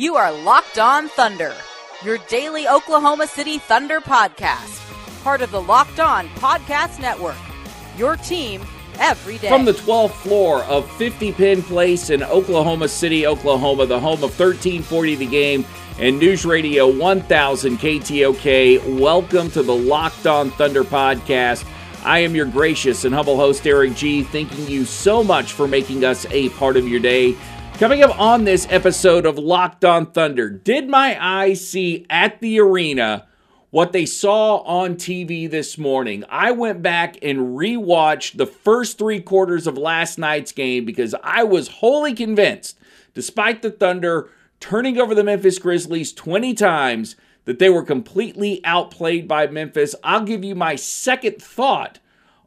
You are Locked On Thunder, your daily Oklahoma City Thunder podcast, part of the Locked On Podcast Network. Your team every day. From the 12th floor of 50 Penn Place in Oklahoma City, Oklahoma, the home of 1340 The Game and News Radio 1000 KTOK, welcome to the Locked On Thunder podcast. I am your gracious and humble host, Eric G. Thanking you so much for making us a part of your day. Coming up on this episode of Locked On Thunder, did my eyes see at the arena what they saw on TV this morning. I went back and rewatched the first three quarters of last night's game because I was wholly convinced, despite the Thunder turning over the Memphis Grizzlies 20 times, that they were completely outplayed by Memphis. I'll give you my second thought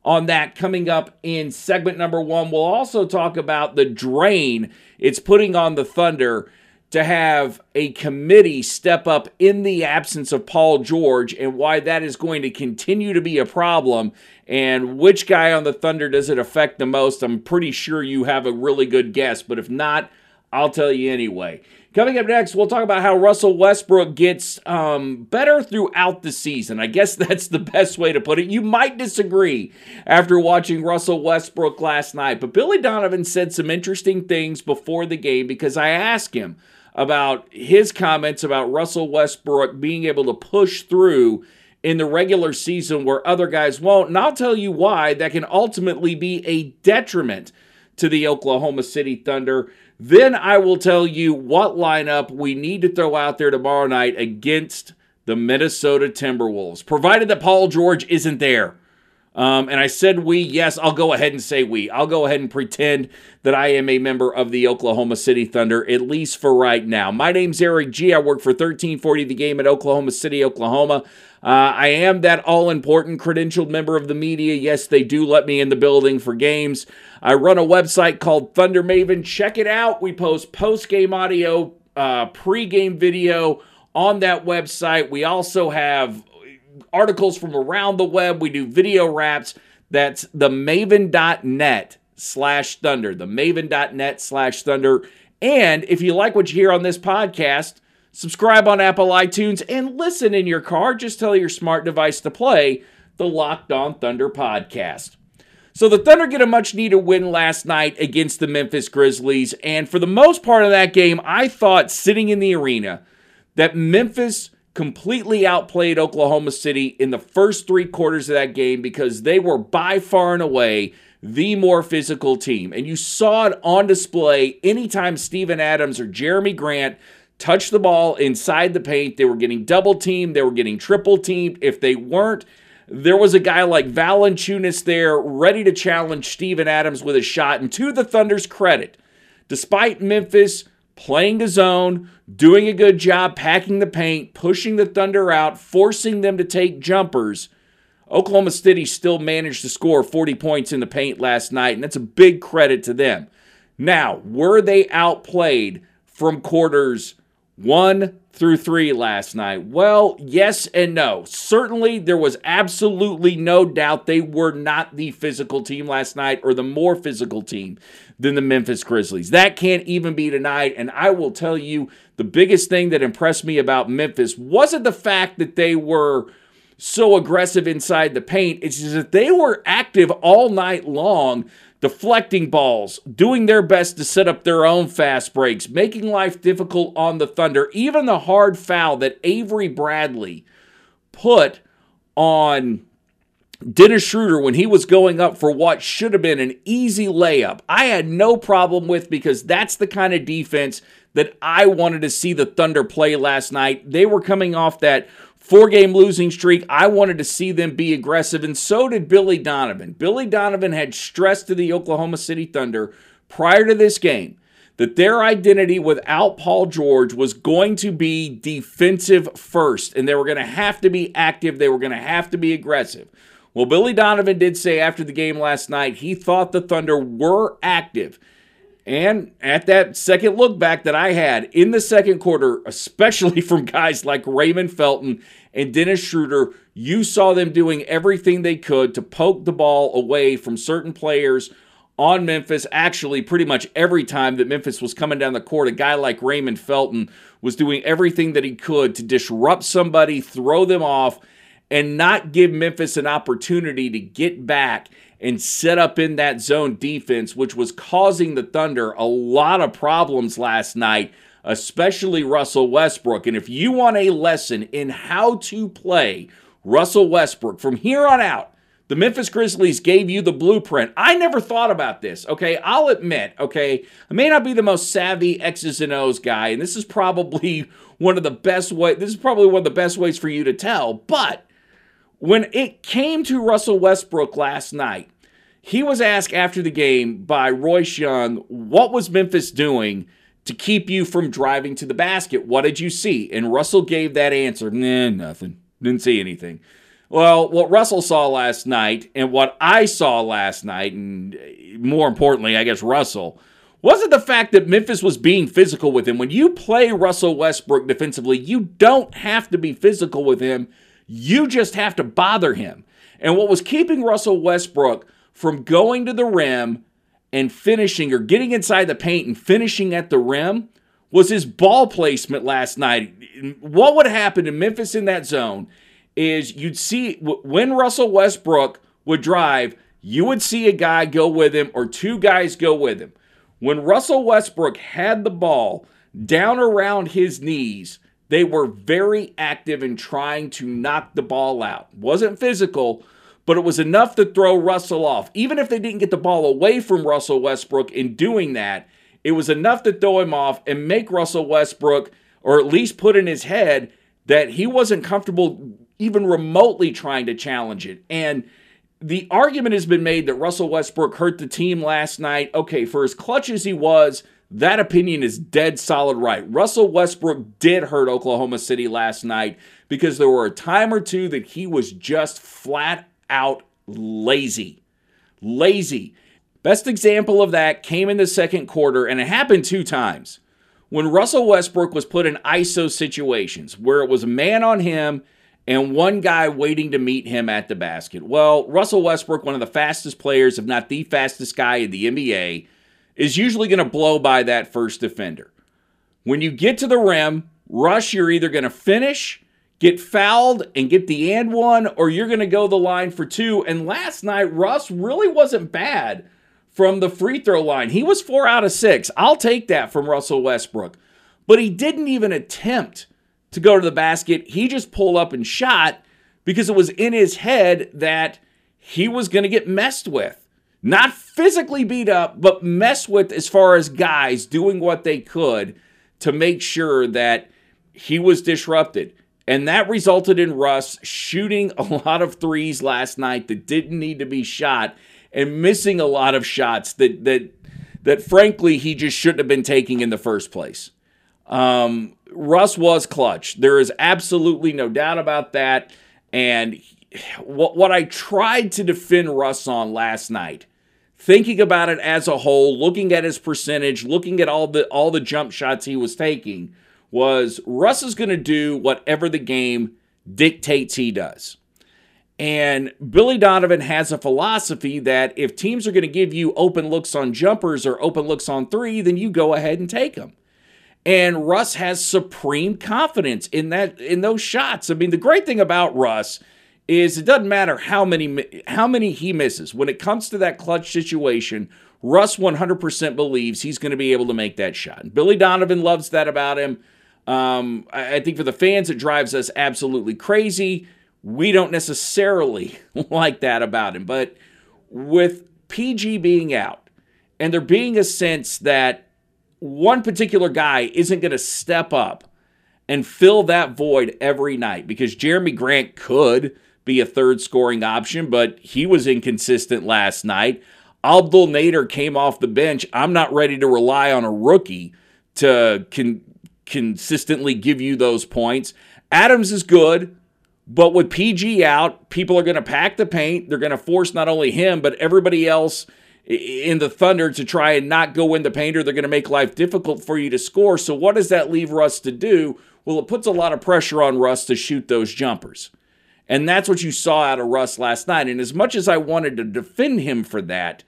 on that coming up in segment number one. We'll also talk about the drain it's putting on the Thunder to have a committee step up in the absence of Paul George and why that is going to continue to be a problem and which guy on the Thunder does it affect the most. I'm pretty sure you have a really good guess, but if not, I'll tell you anyway. Coming up next, we'll talk about how Russell Westbrook gets um, better throughout the season. I guess that's the best way to put it. You might disagree after watching Russell Westbrook last night, but Billy Donovan said some interesting things before the game because I asked him about his comments about Russell Westbrook being able to push through in the regular season where other guys won't. And I'll tell you why that can ultimately be a detriment to the Oklahoma City Thunder. Then I will tell you what lineup we need to throw out there tomorrow night against the Minnesota Timberwolves, provided that Paul George isn't there. Um, and I said we. Yes, I'll go ahead and say we. I'll go ahead and pretend that I am a member of the Oklahoma City Thunder, at least for right now. My name's Eric G. I work for 1340 The Game at Oklahoma City, Oklahoma. Uh, I am that all important credentialed member of the media. Yes, they do let me in the building for games. I run a website called Thunder Maven. Check it out. We post post game audio, uh, pre game video on that website. We also have articles from around the web. We do video wraps. That's the maven.net slash thunder. The maven.net slash thunder. And if you like what you hear on this podcast, subscribe on Apple iTunes and listen in your car. Just tell your smart device to play the Locked On Thunder podcast. So the Thunder get a much needed win last night against the Memphis Grizzlies. And for the most part of that game, I thought sitting in the arena that Memphis completely outplayed Oklahoma City in the first three quarters of that game because they were by far and away the more physical team. And you saw it on display anytime Steven Adams or Jerami Grant touched the ball inside the paint. They were getting double teamed, they were getting triple teamed. If they weren't, there was a guy like Valanciunas there ready to challenge Steven Adams with a shot. And to the Thunder's credit, despite Memphis playing the zone, doing a good job packing the paint, pushing the Thunder out, forcing them to take jumpers. Oklahoma City still managed to score 40 points in the paint last night, and that's a big credit to them. Now, were they outplayed from quarters one through three last night? Well, yes and no. Certainly, there was absolutely no doubt they were not the physical team last night or the more physical team than the Memphis Grizzlies. That can't even be denied. And I will tell you the biggest thing that impressed me about Memphis wasn't the fact that they were so aggressive inside the paint, it's just that they were active all night long deflecting balls, doing their best to set up their own fast breaks, making life difficult on the Thunder. Even the hard foul that Avery Bradley put on Dennis Schroeder when he was going up for what should have been an easy layup. I had no problem with because that's the kind of defense that I wanted to see the Thunder play last night. They were coming off that four game losing streak. I wanted to see them be aggressive, and so did Billy Donovan. Billy Donovan had stressed to the Oklahoma City Thunder prior to this game that their identity without Paul George was going to be defensive first, and they were going to have to be active. They were going to have to be aggressive. Well, Billy Donovan did say after the game last night he thought the Thunder were active. And at that second look back that I had in the second quarter, especially from guys like Raymond Felton and Dennis Schroeder, you saw them doing everything they could to poke the ball away from certain players on Memphis. Actually, pretty much every time that Memphis was coming down the court, a guy like Raymond Felton was doing everything that he could to disrupt somebody, throw them off, and not give Memphis an opportunity to get back and set up in that zone defense, which was causing the Thunder a lot of problems last night, especially Russell Westbrook. And if you want a lesson in how to play Russell Westbrook from here on out, the Memphis Grizzlies gave you the blueprint. I never thought about this, okay? I'll admit, okay? I may not be the most savvy X's and O's guy, and this is probably one of the best way this is probably one of the best ways for you to tell, but when it came to Russell Westbrook last night, he was asked after the game by Royce Young, what was Memphis doing to keep you from driving to the basket? What did you see? And Russell gave that answer, nah, nothing. Didn't see anything. Well, what Russell saw last night and what I saw last night, and uh, more importantly, I guess Russell, wasn't the fact that Memphis was being physical with him. When you play Russell Westbrook defensively, you don't have to be physical with him. You just have to bother him. And what was keeping Russell Westbrook from going to the rim and finishing or getting inside the paint and finishing at the rim was his ball placement last night. What would happen in Memphis in that zone is you'd see when Russell Westbrook would drive, you would see a guy go with him or two guys go with him. When Russell Westbrook had the ball down around his knees, they were very active in trying to knock the ball out. Wasn't physical, but it was enough to throw Russell off. Even if they didn't get the ball away from Russell Westbrook in doing that, it was enough to throw him off and make Russell Westbrook, or at least put in his head, that he wasn't comfortable even remotely trying to challenge it. And the argument has been made that Russell Westbrook hurt the team last night. Okay, for as clutch as he was, that opinion is dead solid right. Russell Westbrook did hurt Oklahoma City last night because there were a time or two that he was just flat out lazy. Lazy. Best example of that came in the second quarter, and it happened two times. When Russell Westbrook was put in ISO situations where it was a man on him and one guy waiting to meet him at the basket. Well, Russell Westbrook, one of the fastest players, if not the fastest guy in the NBA, is usually going to blow by that first defender. When you get to the rim, Russ, you're either going to finish, get fouled, and get the and one, or you're going to go the line for two. And last night, Russ really wasn't bad from the free throw line. He was four out of six. I'll take that from Russell Westbrook. But he didn't even attempt to go to the basket. He just pulled up and shot because it was in his head that he was going to get messed with. Not physically beat up, but messed with as far as guys doing what they could to make sure that he was disrupted. And that resulted in Russ shooting a lot of threes last night that didn't need to be shot and missing a lot of shots that that that frankly he just shouldn't have been taking in the first place. Um, Russ was clutch. There is absolutely no doubt about that. And what what I tried to defend Russ on last night, thinking about it as a whole, looking at his percentage, looking at all the all the jump shots he was taking, was Russ is going to do whatever the game dictates he does. And Billy Donovan has a philosophy that if teams are going to give you open looks on jumpers or open looks on three, then you go ahead and take them. And Russ has supreme confidence in that in those shots. I mean, the great thing about Russ is it doesn't matter how many how many he misses. When it comes to that clutch situation, Russ 100% believes he's going to be able to make that shot. And Billy Donovan loves that about him. Um, I, I think for the fans, it drives us absolutely crazy. We don't necessarily like that about him. But with PG being out and there being a sense that one particular guy isn't going to step up and fill that void every night because Jerami Grant could be a third scoring option, but he was inconsistent last night. Abdel Nader came off the bench. I'm not ready to rely on a rookie to con- consistently give you those points. Adams is good, but with PG out, people are going to pack the paint. They're going to force not only him, but everybody else in the Thunder to try and not go in the paint, or they're going to make life difficult for you to score. So, what does that leave Russ to do? Well, it puts a lot of pressure on Russ to shoot those jumpers. And that's what you saw out of Russ last night. And as much as I wanted to defend him for that,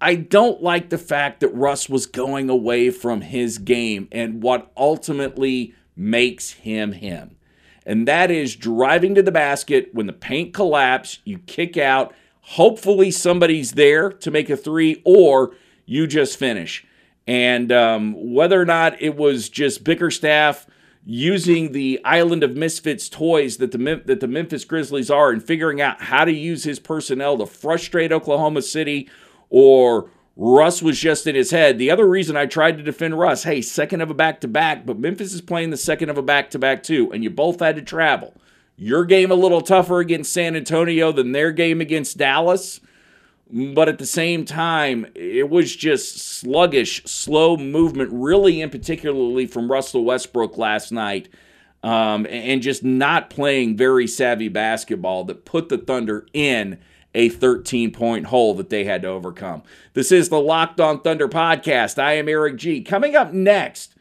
I don't like the fact that Russ was going away from his game and what ultimately makes him him. And that is driving to the basket when the paint collapse, you kick out, hopefully somebody's there to make a three, or you just finish. And um, whether or not it was just Bickerstaff using the island of misfits toys that the that the Memphis Grizzlies are and figuring out how to use his personnel to frustrate Oklahoma City or Russ was just in his head. The other reason I tried to defend Russ, hey, second of a back to back, but Memphis is playing the second of a back to back too, and you both had to travel. Your game a little tougher against San Antonio than their game against Dallas. But at the same time, it was just sluggish, slow movement, really, in particularly from Russell Westbrook last night, um, and just not playing very savvy basketball that put the Thunder in a 13 point hole that they had to overcome. This is the Locked On Thunder podcast. I am Eric G. Coming up next,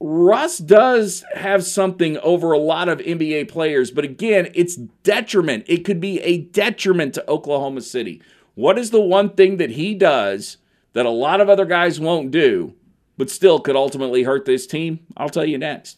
Russ does have something over a lot of NBA players, but again, it's detriment. It could be a detriment to Oklahoma City. What is the one thing that he does that a lot of other guys won't do, but still could ultimately hurt this team? I'll tell you next.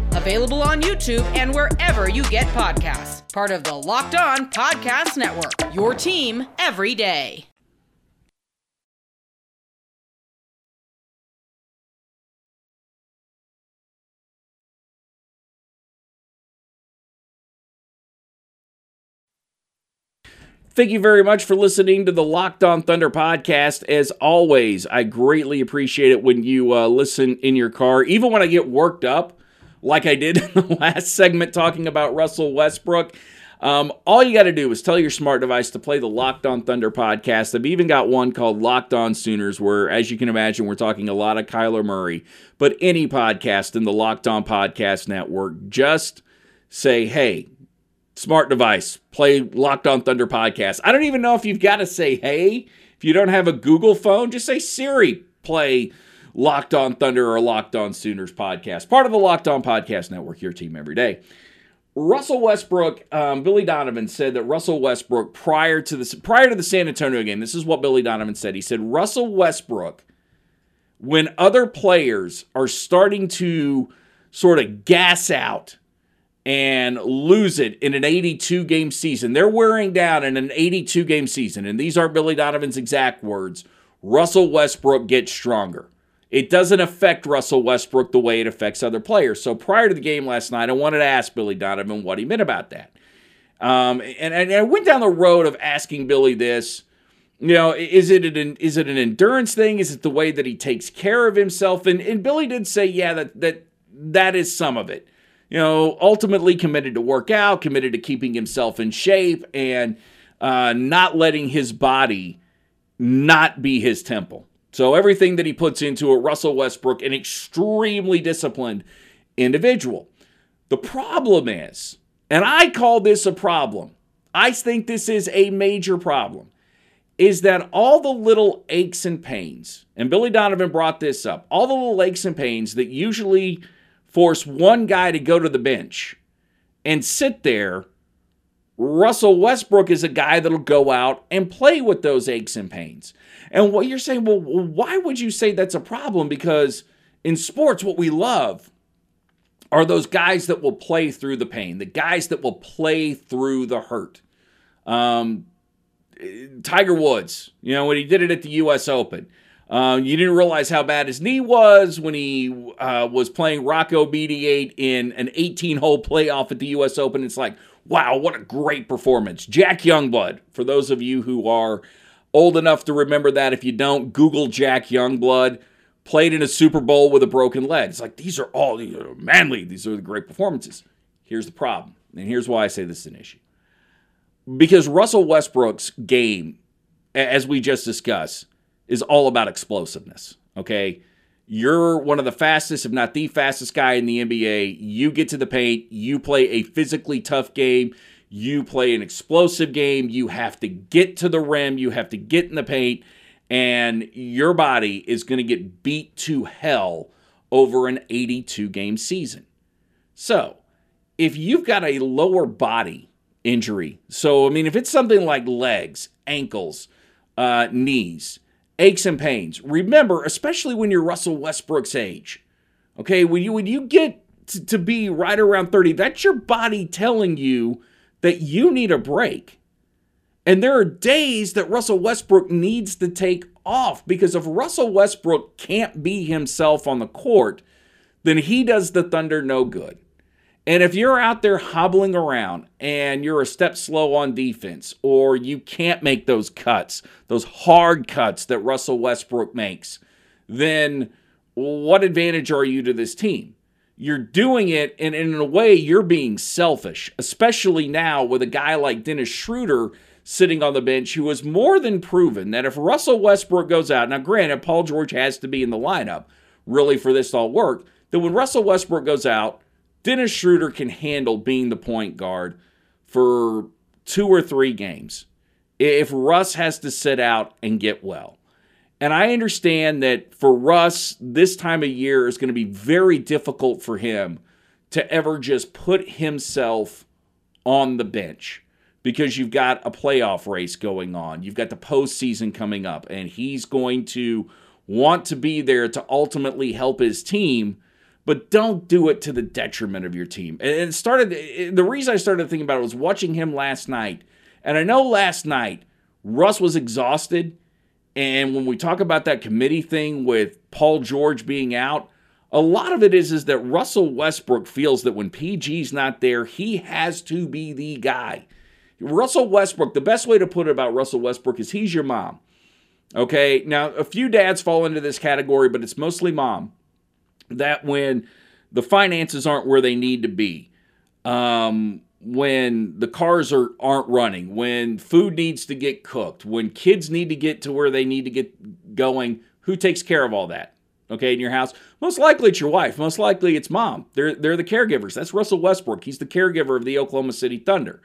available on YouTube and wherever you get podcasts. Part of the Locked On Podcast Network, your team every day. Thank you very much for listening to the Locked On Thunder podcast. As always, I greatly appreciate it when you uh, listen in your car, even when I get worked up, like I did in the last segment talking about Russell Westbrook. Um, all you got to do is tell your smart device to play the Locked On Thunder podcast. I've even got one called Locked On Sooners, where, as you can imagine, we're talking a lot of Kyler Murray. But any podcast in the Locked On Podcast Network, just say, hey, smart device, play Locked On Thunder podcast. I don't even know if you've got to say, hey, if you don't have a Google phone, just say Siri, play Locked On Thunder or Locked On Sooners podcast. Part of the Locked On Podcast Network, your team every day. Russell Westbrook, um, Billy Donovan said that Russell Westbrook prior to the prior to the San Antonio game, this is what Billy Donovan said. He said Russell Westbrook, when other players are starting to sort of gas out and lose it in an 82 game season. They're wearing down in an 82 game season, and these aren't Billy Donovan's exact words. Russell Westbrook gets stronger. It doesn't affect Russell Westbrook the way it affects other players. So prior to the game last night, I wanted to ask Billy Donovan what he meant about that. Um, and, and I went down the road of asking Billy this. You know, is it an is it an endurance thing? Is it the way that he takes care of himself? And, and Billy did say, yeah, that that that is some of it you know, ultimately committed to work out, committed to keeping himself in shape, and uh, not letting his body not be his temple. So everything that he puts into it, Russell Westbrook, an extremely disciplined individual. The problem is, and I call this a problem, I think this is a major problem, is that all the little aches and pains, and Billy Donovan brought this up, all the little aches and pains that usually force one guy to go to the bench and sit there, Russell Westbrook is a guy that'll go out and play with those aches and pains. And what you're saying, well, why would you say that's a problem? Because in sports, what we love are those guys that will play through the pain, the guys that will play through the hurt. Um, Tiger Woods, you know, when he did it at the U.S. Open, Uh, you didn't realize how bad his knee was when he uh, was playing Rocco Mediate in an 18 hole playoff at the U.S. Open. It's like, wow, what a great performance. Jack Youngblood, for those of you who are old enough to remember that, if you don't, Google Jack Youngblood. Played in a Super Bowl with a broken leg. It's like, these are all these manly. These are the great performances. Here's the problem. And here's why I say this is an issue. Because Russell Westbrook's game, as we just discussed, is all about explosiveness. Okay. You're one of the fastest, if not the fastest guy in the NBA. You get to the paint, you play a physically tough game, you play an explosive game, you have to get to the rim, you have to get in the paint, and your body is going to get beat to hell over an 82 game season. So, if you've got a lower body injury, so I mean, if it's something like legs, ankles, uh, knees, aches and pains. Remember, especially when you're Russell Westbrook's age, okay, when you when you get to, to be right around 30, that's your body telling you that you need a break. And there are days that Russell Westbrook needs to take off because if Russell Westbrook can't be himself on the court, then he does the Thunder no good. And if you're out there hobbling around and you're a step slow on defense, or you can't make those cuts, those hard cuts that Russell Westbrook makes, then what advantage are you to this team? You're doing it, and in a way, you're being selfish, especially now with a guy like Dennis Schroeder sitting on the bench who has more than proven that if Russell Westbrook goes out, now granted, Paul George has to be in the lineup really for this to all work, that when Russell Westbrook goes out, Dennis Schroeder can handle being the point guard for two or three games if Russ has to sit out and get well. And I understand that for Russ, this time of year is going to be very difficult for him to ever just put himself on the bench because you've got a playoff race going on. You've got the postseason coming up, and he's going to want to be there to ultimately help his team but don't do it to the detriment of your team. And it started, eh, the reason I started thinking about it was watching him last night. And I know last night, Russ was exhausted. And when we talk about that committee thing with Paul George being out, a lot of it is, is that Russell Westbrook feels that when PG's not there, he has to be the guy. Russell Westbrook, the best way to put it about Russell Westbrook is he's your mom. Okay, now a few dads fall into this category, but it's mostly mom that when the finances aren't where they need to be, um, when the cars are aren't running, when food needs to get cooked, when kids need to get to where they need to get going, who takes care of all that? Okay, in your house, most likely it's your wife. Most likely it's mom. They're they're the caregivers. That's Russell Westbrook. He's the caregiver of the Oklahoma City Thunder,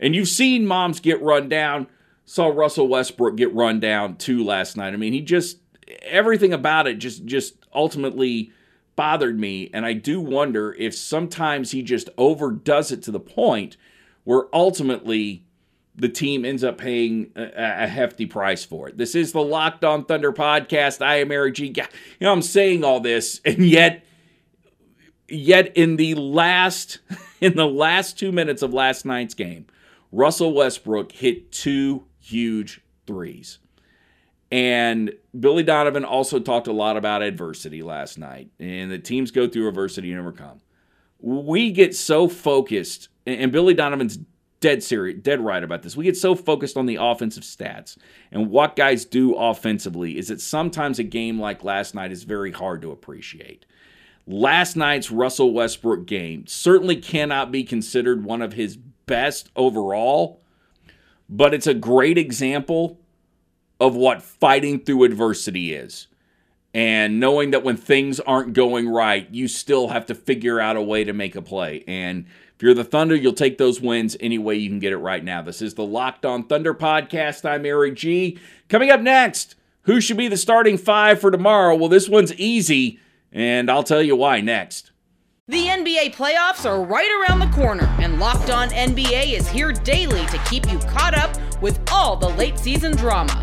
and you've seen moms get run down. Saw Russell Westbrook get run down too last night. I mean, he just everything about it just just ultimately bothered me. And I do wonder if sometimes he just overdoes it to the point where ultimately the team ends up paying a, a, hefty price for it. This is the Locked On Thunder podcast. I am Eric G. You know, I'm saying all this, and yet, yet in the last in the last two minutes of last night's game, Russell Westbrook hit two huge threes. And Billy Donovan also talked a lot about adversity last night, and the teams go through adversity and overcome. We get so focused, and Billy Donovan's dead serious, dead right about this. We get so focused on the offensive stats and what guys do offensively is that sometimes a game like last night is very hard to appreciate. Last night's Russell Westbrook game certainly cannot be considered one of his best overall, but it's a great example of what fighting through adversity is. And knowing that when things aren't going right, you still have to figure out a way to make a play. And if you're the Thunder, you'll take those wins any way you can get it right now. This is the Locked On Thunder podcast. I'm Eric G. Coming up next, who should be the starting five for tomorrow? Well, this one's easy, and I'll tell you why next. The NBA playoffs are right around the corner, and Locked On NBA is here daily to keep you caught up with all the late season drama.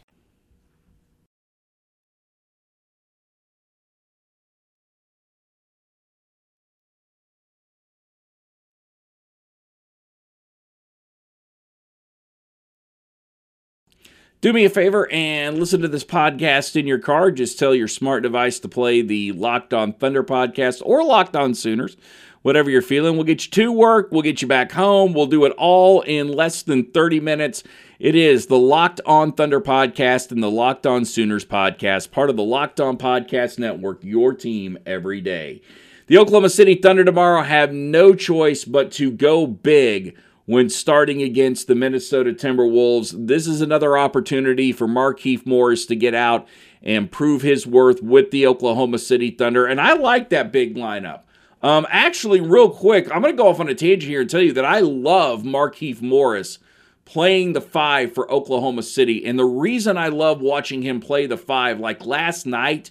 Do me a favor and listen to this podcast in your car. Just tell your smart device to play the Locked On Thunder podcast or Locked On Sooners, whatever you're feeling. We'll get you to work, we'll get you back home. We'll do it all in less than 30 minutes. It is the Locked On Thunder podcast and the Locked On Sooners podcast, part of the Locked On Podcast Network, your team every day. The Oklahoma City Thunder tomorrow have no choice but to go big when starting against the Minnesota Timberwolves. This is another opportunity for Markieff Morris to get out and prove his worth with the Oklahoma City Thunder. And I like that big lineup. Um, actually, real quick, I'm going to go off on a tangent here and tell you that I love Markieff Morris playing the five for Oklahoma City. And the reason I love watching him play the five, like last night,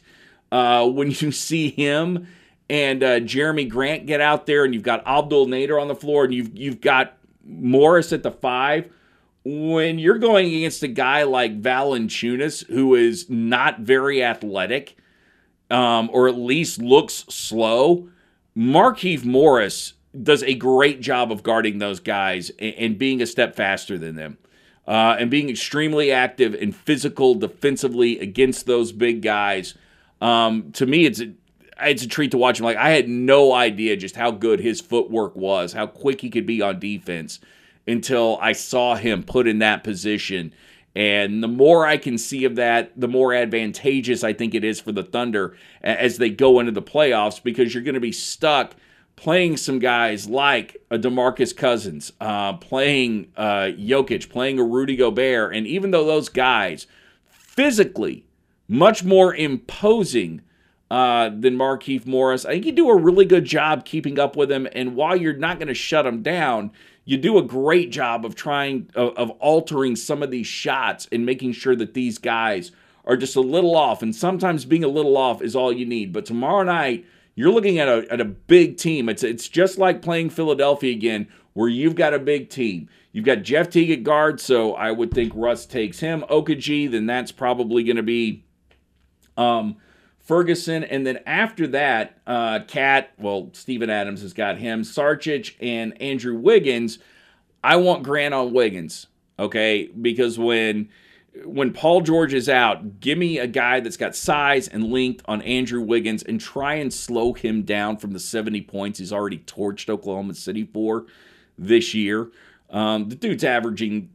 uh, when you see him and uh, Jerami Grant get out there, and you've got Abdel Nader on the floor, and you've you've got Morris at the five. When you're going against a guy like Valanciunas, who is not very athletic, um, or at least looks slow, Markieff Morris does a great job of guarding those guys and, and being a step faster than them. Uh, and being extremely active and physical defensively against those big guys. Um, to me, it's it's a treat to watch him. Like I had no idea just how good his footwork was, how quick he could be on defense until I saw him put in that position. And the more I can see of that, the more advantageous I think it is for the Thunder as they go into the playoffs because you're going to be stuck playing some guys like a DeMarcus Cousins, uh, playing uh, Jokic, playing a Rudy Gobert. And even though those guys physically much more imposing uh, than Markieff Morris, I think you do a really good job keeping up with him. And while you're not going to shut him down, you do a great job of trying of, of altering some of these shots and making sure that these guys are just a little off. And sometimes being a little off is all you need. But tomorrow night, you're looking at a, at a big team. It's it's just like playing Philadelphia again, where you've got a big team. You've got Jeff Teague at guard, so I would think Russ takes him. Okogie, then that's probably going to be um, Ferguson, and then after that, uh, Cat. Well, Steven Adams has got him. Saric and Andrew Wiggins. I want Grant on Wiggins, okay? Because when when Paul George is out, give me a guy that's got size and length on Andrew Wiggins and try and slow him down from the 70 points he's already torched Oklahoma City for this year. Um, the dude's averaging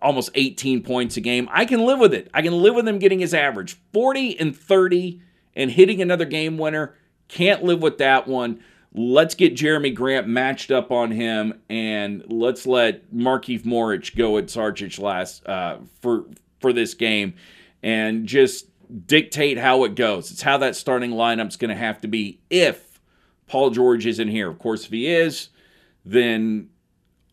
almost 18 points a game. I can live with it. I can live with him getting his average 40 and 30 and hitting another game winner. Can't live with that one. Let's get Jerami Grant matched up on him, and let's let Markieff Morris go at Saric last uh, for for this game, and just dictate how it goes. It's how that starting lineup's going to have to be if Paul George isn't here. Of course, if he is, then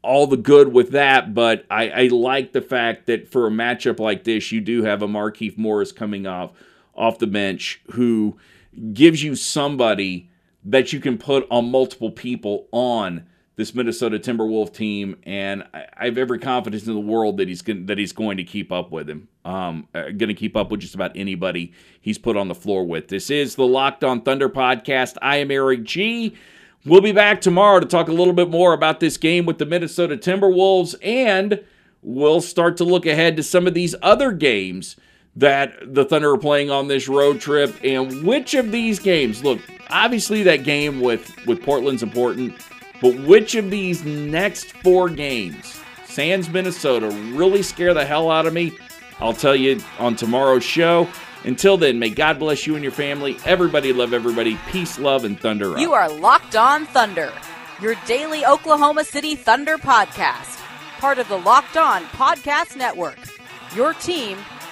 all the good with that. But I, I like the fact that for a matchup like this, you do have a Markieff Morris coming off off the bench who gives you somebody that you can put on multiple people on this Minnesota Timberwolf team, and I, have every confidence in the world that he's going, that he's going to keep up with him. Um, uh, going to keep up with just about anybody he's put on the floor with. This is the Locked On Thunder podcast. I am Eric G. We'll be back tomorrow to talk a little bit more about this game with the Minnesota Timberwolves, and we'll start to look ahead to some of these other games that the Thunder are playing on this road trip and which of these games look obviously that game with with Portland's important but which of these next four games Sans Minnesota really scare the hell out of me? I'll tell you on tomorrow's show. Until then may God bless you and your family. Everybody love everybody. Peace love and thunder up. you are locked on thunder your daily Oklahoma City Thunder podcast part of the Locked On Podcast Network. Your team